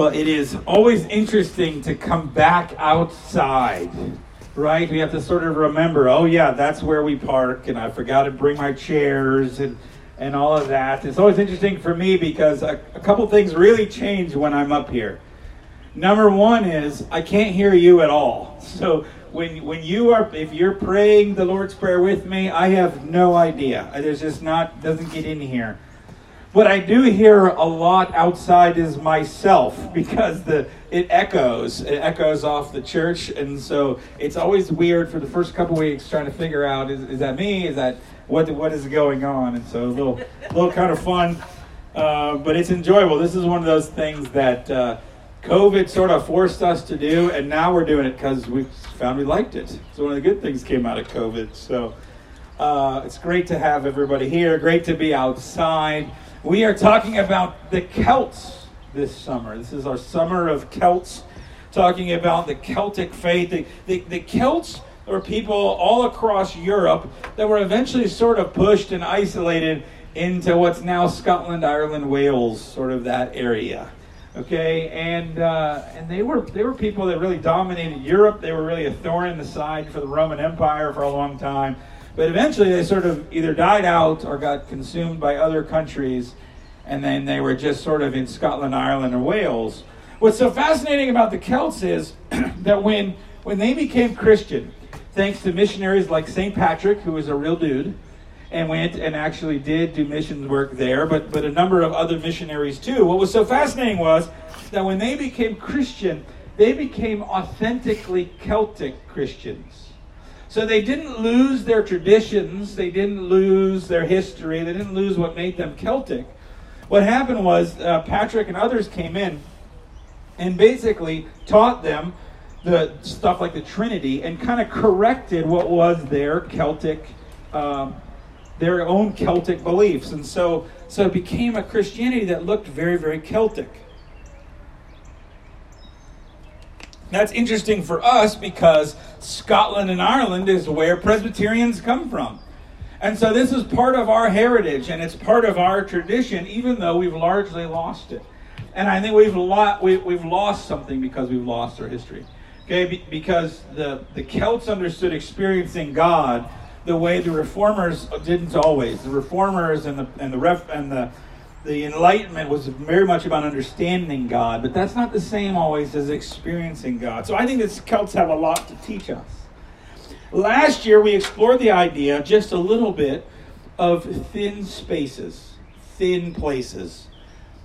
Well, it is always interesting to come back outside, right? We have to sort of remember, oh, yeah, that's where we park, and I forgot to bring my chairs and, and all of that. It's always interesting for me because a, a couple things really change when I'm up here. Number one is I can't hear you at all. So when when you are if you're praying the Lord's Prayer with me, I have no idea. There's just not doesn't get in here. What I do hear a lot outside is myself because the it echoes. It echoes off the church, and so it's always weird for the first couple weeks trying to figure out is, is that me? Is that what what is going on? And so a little little kind of fun, uh, but it's enjoyable. This is one of those things that uh, COVID sort of forced us to do, and now we're doing it because we found we liked it. So one of the good things came out of COVID. So uh, it's great to have everybody here. Great to be outside. We are talking about the Celts this summer. This is our summer of Celts, talking about the Celtic faith. The, the, the Celts were people all across Europe that were eventually sort of pushed and isolated into what's now Scotland, Ireland, Wales, sort of that area. Okay, and uh, and they were they were people that really dominated Europe. They were really a thorn in the side for the Roman Empire for a long time. But eventually they sort of either died out or got consumed by other countries, and then they were just sort of in Scotland, Ireland, or Wales. What's so fascinating about the Celts is that when, when they became Christian, thanks to missionaries like St. Patrick, who was a real dude, and went and actually did do missions work there, but, but a number of other missionaries too. What was so fascinating was that when they became Christian, they became authentically Celtic Christians. So they didn't lose their traditions, they didn't lose their history, they didn't lose what made them Celtic. What happened was uh, Patrick and others came in and basically taught them the stuff like the Trinity and kind of corrected what was their Celtic, um, their own Celtic beliefs. And so, so it became a Christianity that looked very, very Celtic. That's interesting for us because Scotland and Ireland is where Presbyterians come from. And so this is part of our heritage and it's part of our tradition, even though we've largely lost it. And I think we've, lo- we, we've lost something because we've lost our history. Okay, Be- because the, the Celts understood experiencing God the way the reformers didn't always. The reformers and the, and the, ref- and the the Enlightenment was very much about understanding God, but that's not the same always as experiencing God. So I think that Celts have a lot to teach us. Last year, we explored the idea just a little bit of thin spaces, thin places.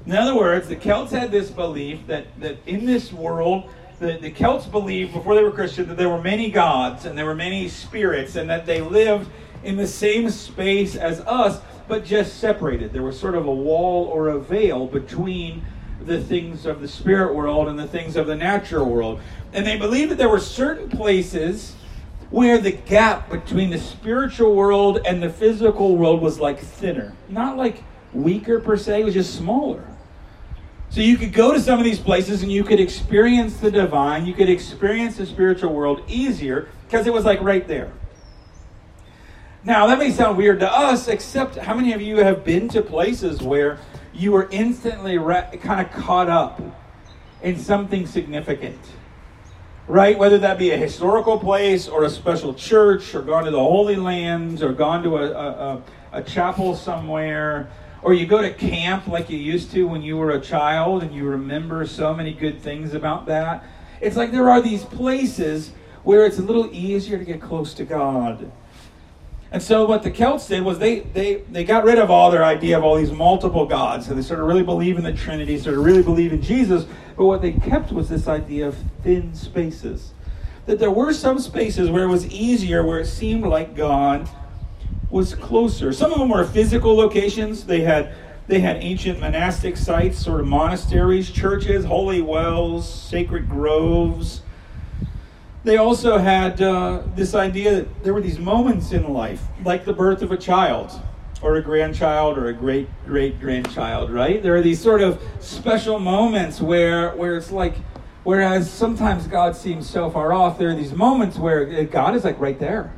In other words, the Celts had this belief that, that in this world, the, the Celts believed before they were Christian that there were many gods and there were many spirits and that they lived in the same space as us, but just separated. There was sort of a wall or a veil between the things of the spirit world and the things of the natural world. And they believed that there were certain places where the gap between the spiritual world and the physical world was like thinner. Not like weaker per se, it was just smaller. So you could go to some of these places and you could experience the divine, you could experience the spiritual world easier because it was like right there. Now, that may sound weird to us, except how many of you have been to places where you were instantly re- kind of caught up in something significant? Right? Whether that be a historical place or a special church or gone to the Holy Lands or gone to a, a, a chapel somewhere or you go to camp like you used to when you were a child and you remember so many good things about that. It's like there are these places where it's a little easier to get close to God. And so what the Celts did was they, they, they got rid of all their idea of all these multiple gods. And they sort of really believe in the Trinity, sort of really believe in Jesus. But what they kept was this idea of thin spaces. That there were some spaces where it was easier, where it seemed like God was closer. Some of them were physical locations. They had they had ancient monastic sites, sort of monasteries, churches, holy wells, sacred groves, they also had uh, this idea that there were these moments in life, like the birth of a child, or a grandchild, or a great great grandchild, right? There are these sort of special moments where, where it's like, whereas sometimes God seems so far off, there are these moments where God is like right there.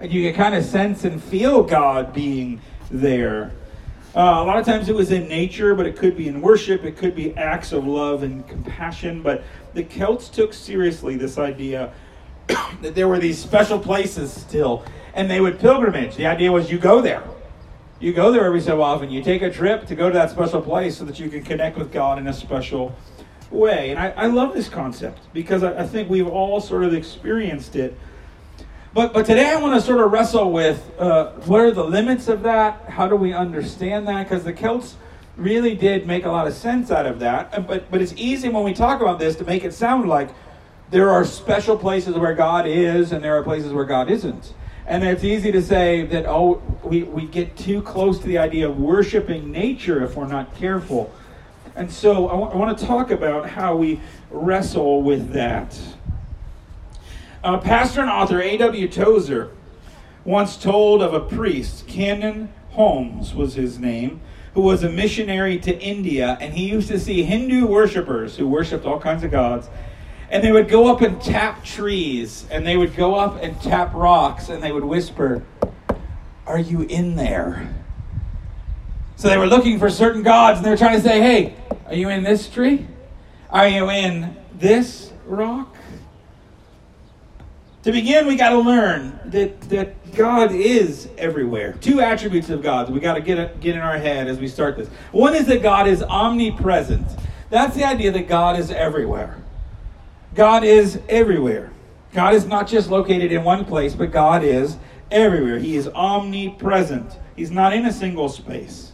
And you can kind of sense and feel God being there. Uh, a lot of times it was in nature, but it could be in worship, it could be acts of love and compassion. But the Celts took seriously this idea that there were these special places still, and they would pilgrimage. The idea was you go there. You go there every so often. You take a trip to go to that special place so that you can connect with God in a special way. And I, I love this concept because I, I think we've all sort of experienced it. But, but today I want to sort of wrestle with uh, what are the limits of that? How do we understand that? Because the Celts really did make a lot of sense out of that. But, but it's easy when we talk about this to make it sound like there are special places where God is and there are places where God isn't. And it's easy to say that, oh, we, we get too close to the idea of worshiping nature if we're not careful. And so I, w- I want to talk about how we wrestle with that. Uh, pastor and author A.W. Tozer once told of a priest, Canon Holmes was his name, who was a missionary to India, and he used to see Hindu worshippers who worshipped all kinds of gods. And they would go up and tap trees, and they would go up and tap rocks, and they would whisper, Are you in there? So they were looking for certain gods, and they were trying to say, Hey, are you in this tree? Are you in this rock? To begin, we got to learn that, that God is everywhere. Two attributes of God we got to get, get in our head as we start this. One is that God is omnipresent. That's the idea that God is everywhere. God is everywhere. God is not just located in one place, but God is everywhere. He is omnipresent. He's not in a single space.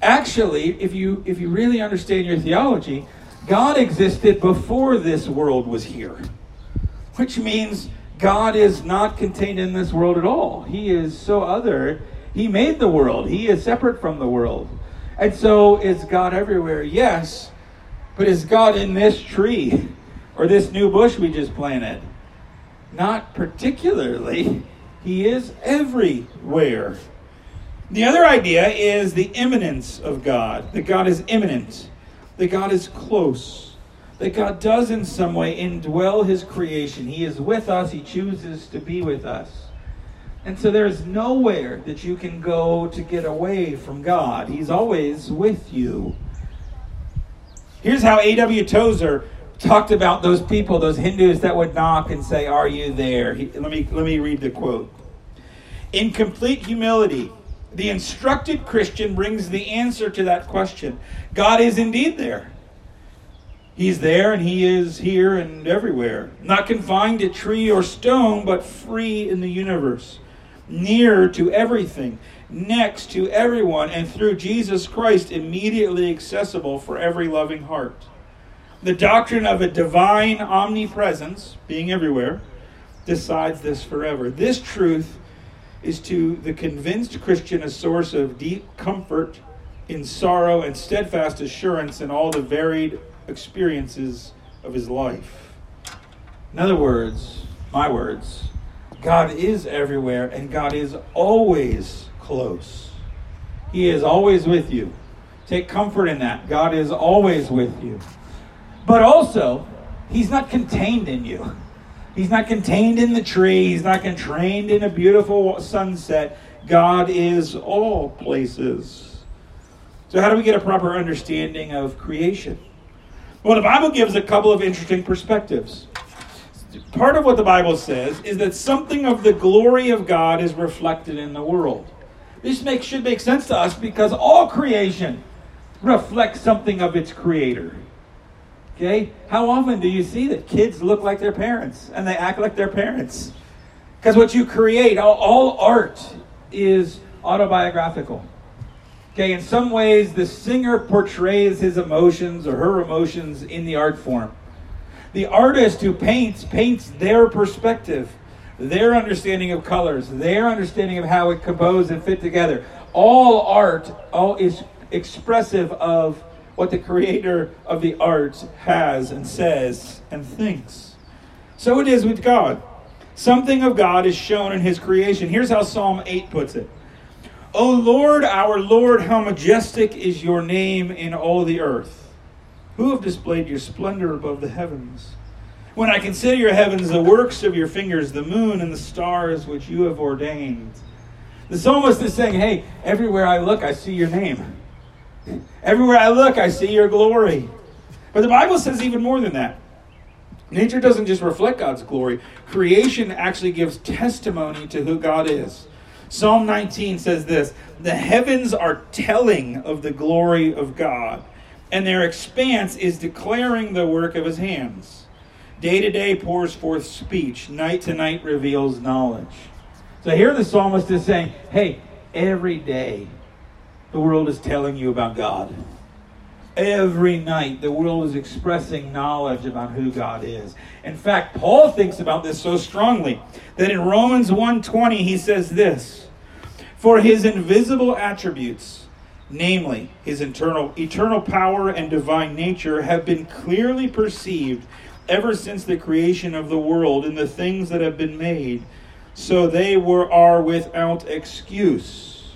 Actually, if you if you really understand your theology, God existed before this world was here. Which means God is not contained in this world at all. He is so other. He made the world. He is separate from the world. And so is God everywhere? Yes. But is God in this tree or this new bush we just planted? Not particularly. He is everywhere. The other idea is the immanence of God, that God is immanent, that God is close, that God does in some way indwell his creation. He is with us, he chooses to be with us. And so there's nowhere that you can go to get away from God. He's always with you. Here's how A.W. Tozer talked about those people, those Hindus that would knock and say, Are you there? He, let, me, let me read the quote. In complete humility, the instructed Christian brings the answer to that question God is indeed there. He's there and He is here and everywhere, not confined to tree or stone, but free in the universe, near to everything, next to everyone, and through Jesus Christ, immediately accessible for every loving heart. The doctrine of a divine omnipresence, being everywhere, decides this forever. This truth is to the convinced Christian a source of deep comfort in sorrow and steadfast assurance in all the varied experiences of his life. In other words, my words, God is everywhere and God is always close. He is always with you. Take comfort in that. God is always with you. But also, He's not contained in you. He's not contained in the tree. He's not contained in a beautiful sunset. God is all places. So, how do we get a proper understanding of creation? Well, the Bible gives a couple of interesting perspectives. Part of what the Bible says is that something of the glory of God is reflected in the world. This makes, should make sense to us because all creation reflects something of its creator. Okay? How often do you see that kids look like their parents and they act like their parents? Because what you create, all, all art is autobiographical. Okay, in some ways, the singer portrays his emotions or her emotions in the art form. The artist who paints, paints their perspective, their understanding of colors, their understanding of how it composed and fit together. All art all is expressive of what the creator of the art has and says and thinks. So it is with God. Something of God is shown in his creation. Here's how Psalm 8 puts it. O Lord, our Lord, how majestic is your name in all the earth. Who have displayed your splendor above the heavens? When I consider your heavens, the works of your fingers, the moon and the stars which you have ordained. The psalmist is saying, Hey, everywhere I look, I see your name. Everywhere I look, I see your glory. But the Bible says even more than that. Nature doesn't just reflect God's glory, creation actually gives testimony to who God is. Psalm 19 says this The heavens are telling of the glory of God, and their expanse is declaring the work of his hands. Day to day pours forth speech, night to night reveals knowledge. So here the psalmist is saying, Hey, every day the world is telling you about God. Every night, the world is expressing knowledge about who God is. In fact, Paul thinks about this so strongly that in Romans 1:20 he says this, "For his invisible attributes, namely his internal eternal power and divine nature have been clearly perceived ever since the creation of the world in the things that have been made, so they were are without excuse."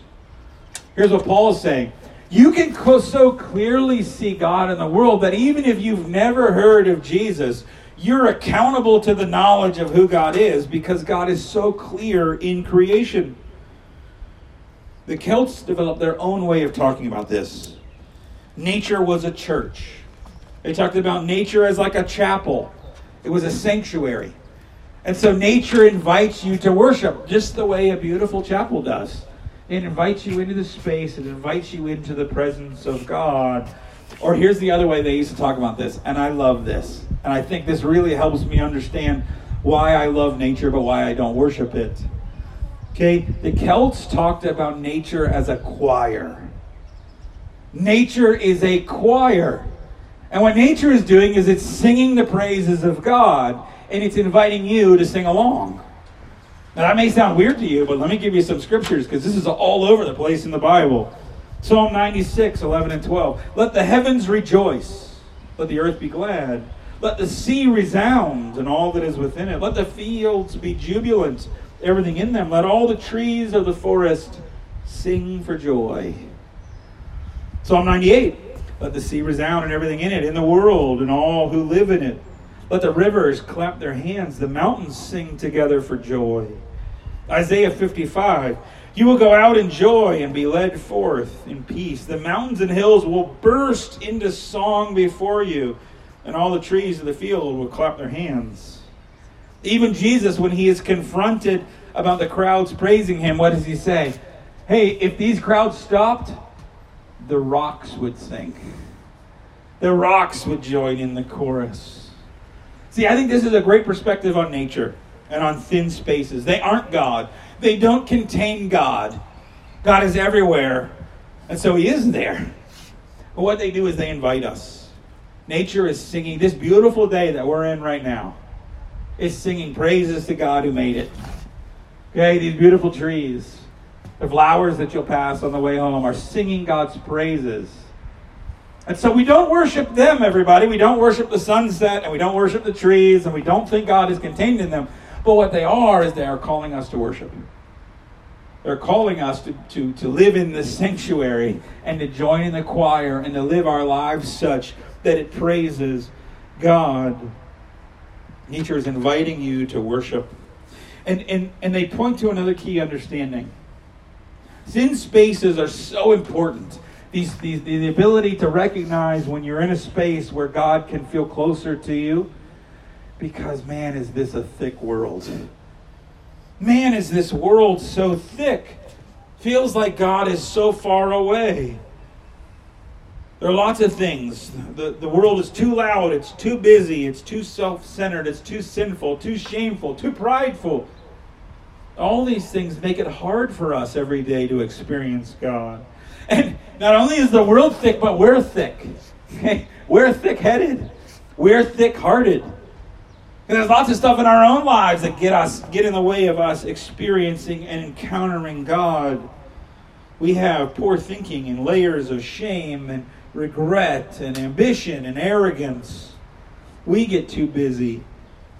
Here's what Paul is saying you can so clearly see God in the world that even if you've never heard of Jesus, you're accountable to the knowledge of who God is because God is so clear in creation. The Celts developed their own way of talking about this. Nature was a church. They talked about nature as like a chapel, it was a sanctuary. And so nature invites you to worship just the way a beautiful chapel does. It invites you into the space, it invites you into the presence of God. Or here's the other way they used to talk about this, and I love this. And I think this really helps me understand why I love nature, but why I don't worship it. Okay, the Celts talked about nature as a choir. Nature is a choir. And what nature is doing is it's singing the praises of God, and it's inviting you to sing along. Now, that may sound weird to you, but let me give you some scriptures because this is all over the place in the Bible. Psalm 96, 11 and 12. Let the heavens rejoice, let the earth be glad, let the sea resound and all that is within it, let the fields be jubilant, everything in them, let all the trees of the forest sing for joy. Psalm 98, let the sea resound and everything in it, in the world and all who live in it. Let the rivers clap their hands, the mountains sing together for joy. Isaiah 55 You will go out in joy and be led forth in peace. The mountains and hills will burst into song before you, and all the trees of the field will clap their hands. Even Jesus, when he is confronted about the crowds praising him, what does he say? Hey, if these crowds stopped, the rocks would sing. The rocks would join in the chorus. See, I think this is a great perspective on nature and on thin spaces. They aren't God, they don't contain God. God is everywhere, and so He is there. But what they do is they invite us. Nature is singing this beautiful day that we're in right now. Is singing praises to God who made it. Okay, these beautiful trees, the flowers that you'll pass on the way home are singing God's praises. And so we don't worship them, everybody. We don't worship the sunset and we don't worship the trees and we don't think God is contained in them. But what they are is they are calling us to worship. They're calling us to, to, to live in the sanctuary and to join in the choir and to live our lives such that it praises God. Nature is inviting you to worship. And, and, and they point to another key understanding. Thin spaces are so important these, these, the ability to recognize when you're in a space where God can feel closer to you. Because, man, is this a thick world. Man, is this world so thick. Feels like God is so far away. There are lots of things. The, the world is too loud, it's too busy, it's too self centered, it's too sinful, too shameful, too prideful. All these things make it hard for us every day to experience God. And not only is the world thick, but we're thick. We're thick headed. We're thick hearted. And there's lots of stuff in our own lives that get us get in the way of us experiencing and encountering God. We have poor thinking and layers of shame and regret and ambition and arrogance. We get too busy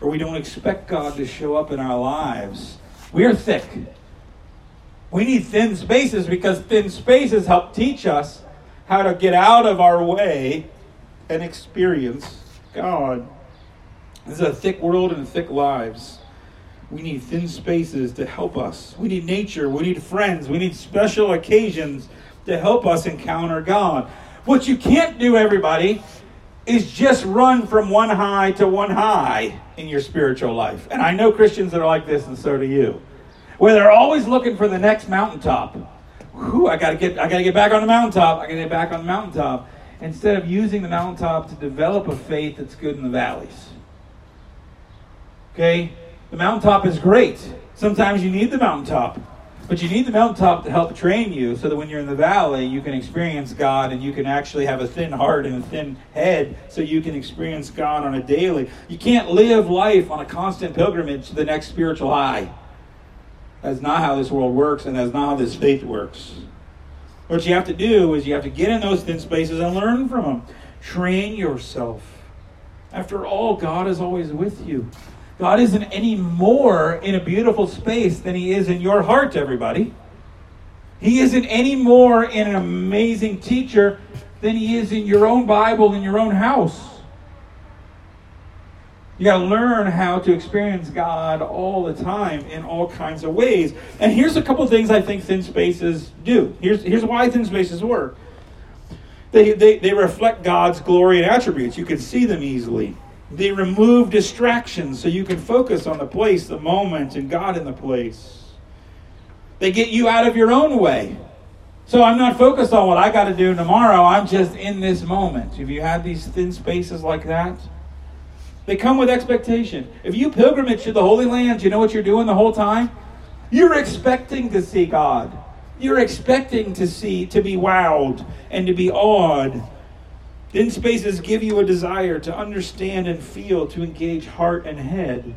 or we don't expect God to show up in our lives. We're thick. We need thin spaces because thin spaces help teach us how to get out of our way and experience God. This is a thick world and thick lives. We need thin spaces to help us. We need nature. We need friends. We need special occasions to help us encounter God. What you can't do, everybody, is just run from one high to one high in your spiritual life. And I know Christians that are like this, and so do you, where they're always looking for the next mountaintop. Whew, I gotta get, I gotta get back on the mountaintop. I gotta get back on the mountaintop. Instead of using the mountaintop to develop a faith that's good in the valleys. Okay, the mountaintop is great. Sometimes you need the mountaintop. But you need the mountaintop to help train you so that when you're in the valley, you can experience God and you can actually have a thin heart and a thin head so you can experience God on a daily. You can't live life on a constant pilgrimage to the next spiritual high. That's not how this world works and that's not how this faith works. What you have to do is you have to get in those thin spaces and learn from them. Train yourself. After all, God is always with you. God isn't any more in a beautiful space than He is in your heart, everybody. He isn't any more in an amazing teacher than He is in your own Bible in your own house. You got to learn how to experience God all the time in all kinds of ways. And here's a couple things I think thin spaces do. Here's, here's why thin spaces work. They, they, they reflect God's glory and attributes. You can see them easily. They remove distractions so you can focus on the place, the moment, and God in the place. They get you out of your own way. So I'm not focused on what I got to do tomorrow. I'm just in this moment. Have you had these thin spaces like that? They come with expectation. If you pilgrimage to the Holy Land, you know what you're doing the whole time? You're expecting to see God. You're expecting to see, to be wowed and to be awed Thin spaces give you a desire to understand and feel, to engage heart and head.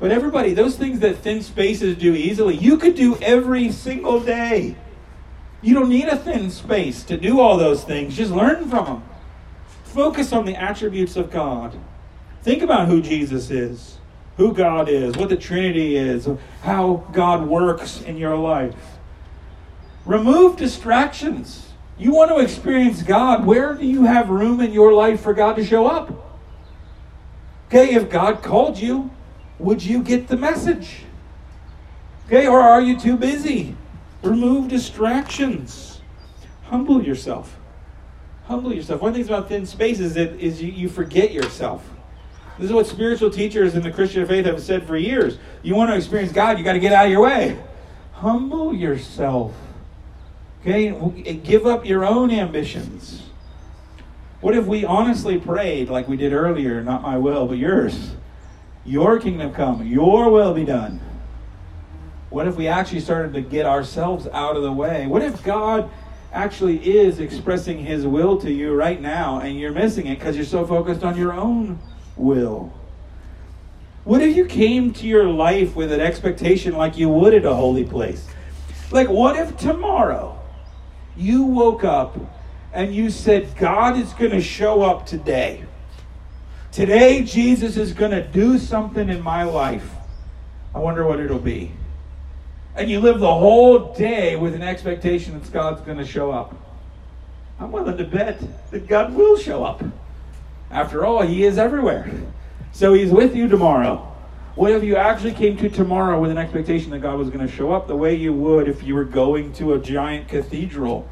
But everybody, those things that thin spaces do easily, you could do every single day. You don't need a thin space to do all those things. Just learn from them. Focus on the attributes of God. Think about who Jesus is, who God is, what the Trinity is, how God works in your life. Remove distractions. You want to experience God, where do you have room in your life for God to show up? Okay, if God called you, would you get the message? Okay, or are you too busy? Remove distractions. Humble yourself. Humble yourself. One the things about thin spaces is, is you, you forget yourself. This is what spiritual teachers in the Christian faith have said for years. You want to experience God, you got to get out of your way. Humble yourself. Okay, give up your own ambitions. What if we honestly prayed like we did earlier, not my will, but yours? Your kingdom come, your will be done. What if we actually started to get ourselves out of the way? What if God actually is expressing his will to you right now and you're missing it because you're so focused on your own will? What if you came to your life with an expectation like you would at a holy place? Like, what if tomorrow you woke up and you said, God is going to show up today. Today, Jesus is going to do something in my life. I wonder what it'll be. And you live the whole day with an expectation that God's going to show up. I'm willing to bet that God will show up. After all, He is everywhere. So He's with you tomorrow. What if you actually came to tomorrow with an expectation that God was going to show up the way you would if you were going to a giant cathedral?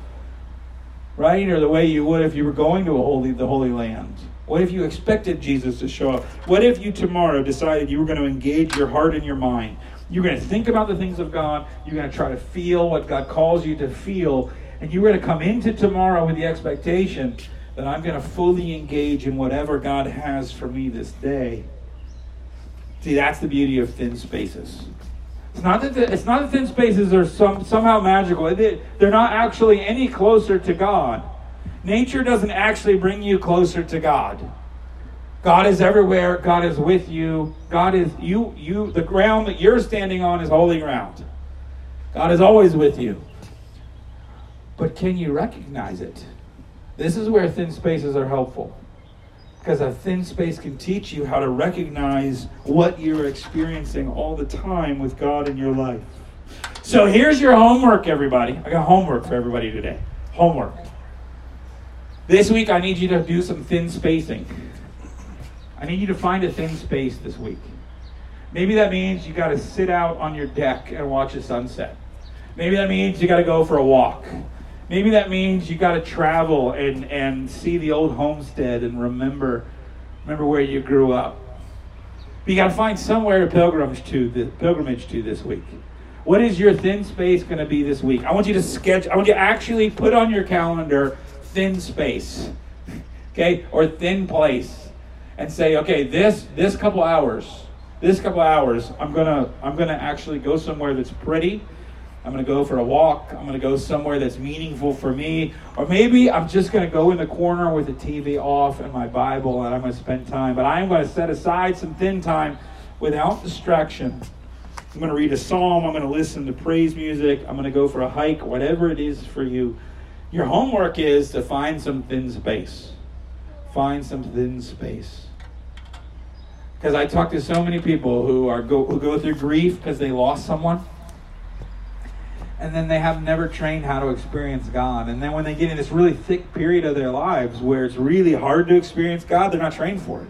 Right? Or the way you would if you were going to a holy the Holy Land? What if you expected Jesus to show up? What if you tomorrow decided you were going to engage your heart and your mind? You're going to think about the things of God. You're going to try to feel what God calls you to feel. And you're going to come into tomorrow with the expectation that I'm going to fully engage in whatever God has for me this day. See, that's the beauty of thin spaces. It's not that the, it's not that thin spaces are some, somehow magical. They, they're not actually any closer to God. Nature doesn't actually bring you closer to God. God is everywhere. God is with you. God is you you the ground that you're standing on is holy ground. God is always with you. But can you recognize it? This is where thin spaces are helpful because a thin space can teach you how to recognize what you're experiencing all the time with God in your life. So here's your homework, everybody. I got homework for everybody today. Homework. This week, I need you to do some thin spacing. I need you to find a thin space this week. Maybe that means you got to sit out on your deck and watch a sunset. Maybe that means you got to go for a walk. Maybe that means you got to travel and, and see the old homestead and remember remember where you grew up. But you got to find somewhere to pilgrimage to the pilgrimage to this week. What is your thin space going to be this week? I want you to sketch. I want you to actually put on your calendar thin space, okay, or thin place, and say, okay, this this couple hours, this couple hours, I'm gonna I'm gonna actually go somewhere that's pretty. I'm to go for a walk. I'm to go somewhere that's meaningful for me. Or maybe I'm just to go in the corner with the TV off and my Bible and I'm to spend time. But I am to set aside some thin time without distraction. I'm going to read a psalm. I'm going to listen to praise music. I'm going to go for a hike, whatever it is for you. Your homework is to find some thin space. Find some thin space. Because I talk to so many people who are go, who go through grief because they lost someone and then they have never trained how to experience God. And then when they get in this really thick period of their lives where it's really hard to experience God, they're not trained for it.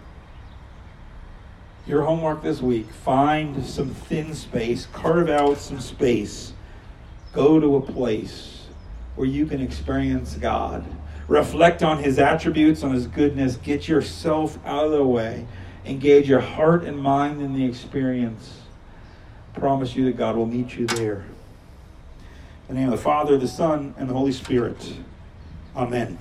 Your homework this week find some thin space, carve out some space, go to a place where you can experience God. Reflect on his attributes, on his goodness. Get yourself out of the way. Engage your heart and mind in the experience. I promise you that God will meet you there. In the name of the Father, the Son, and the Holy Spirit. Amen.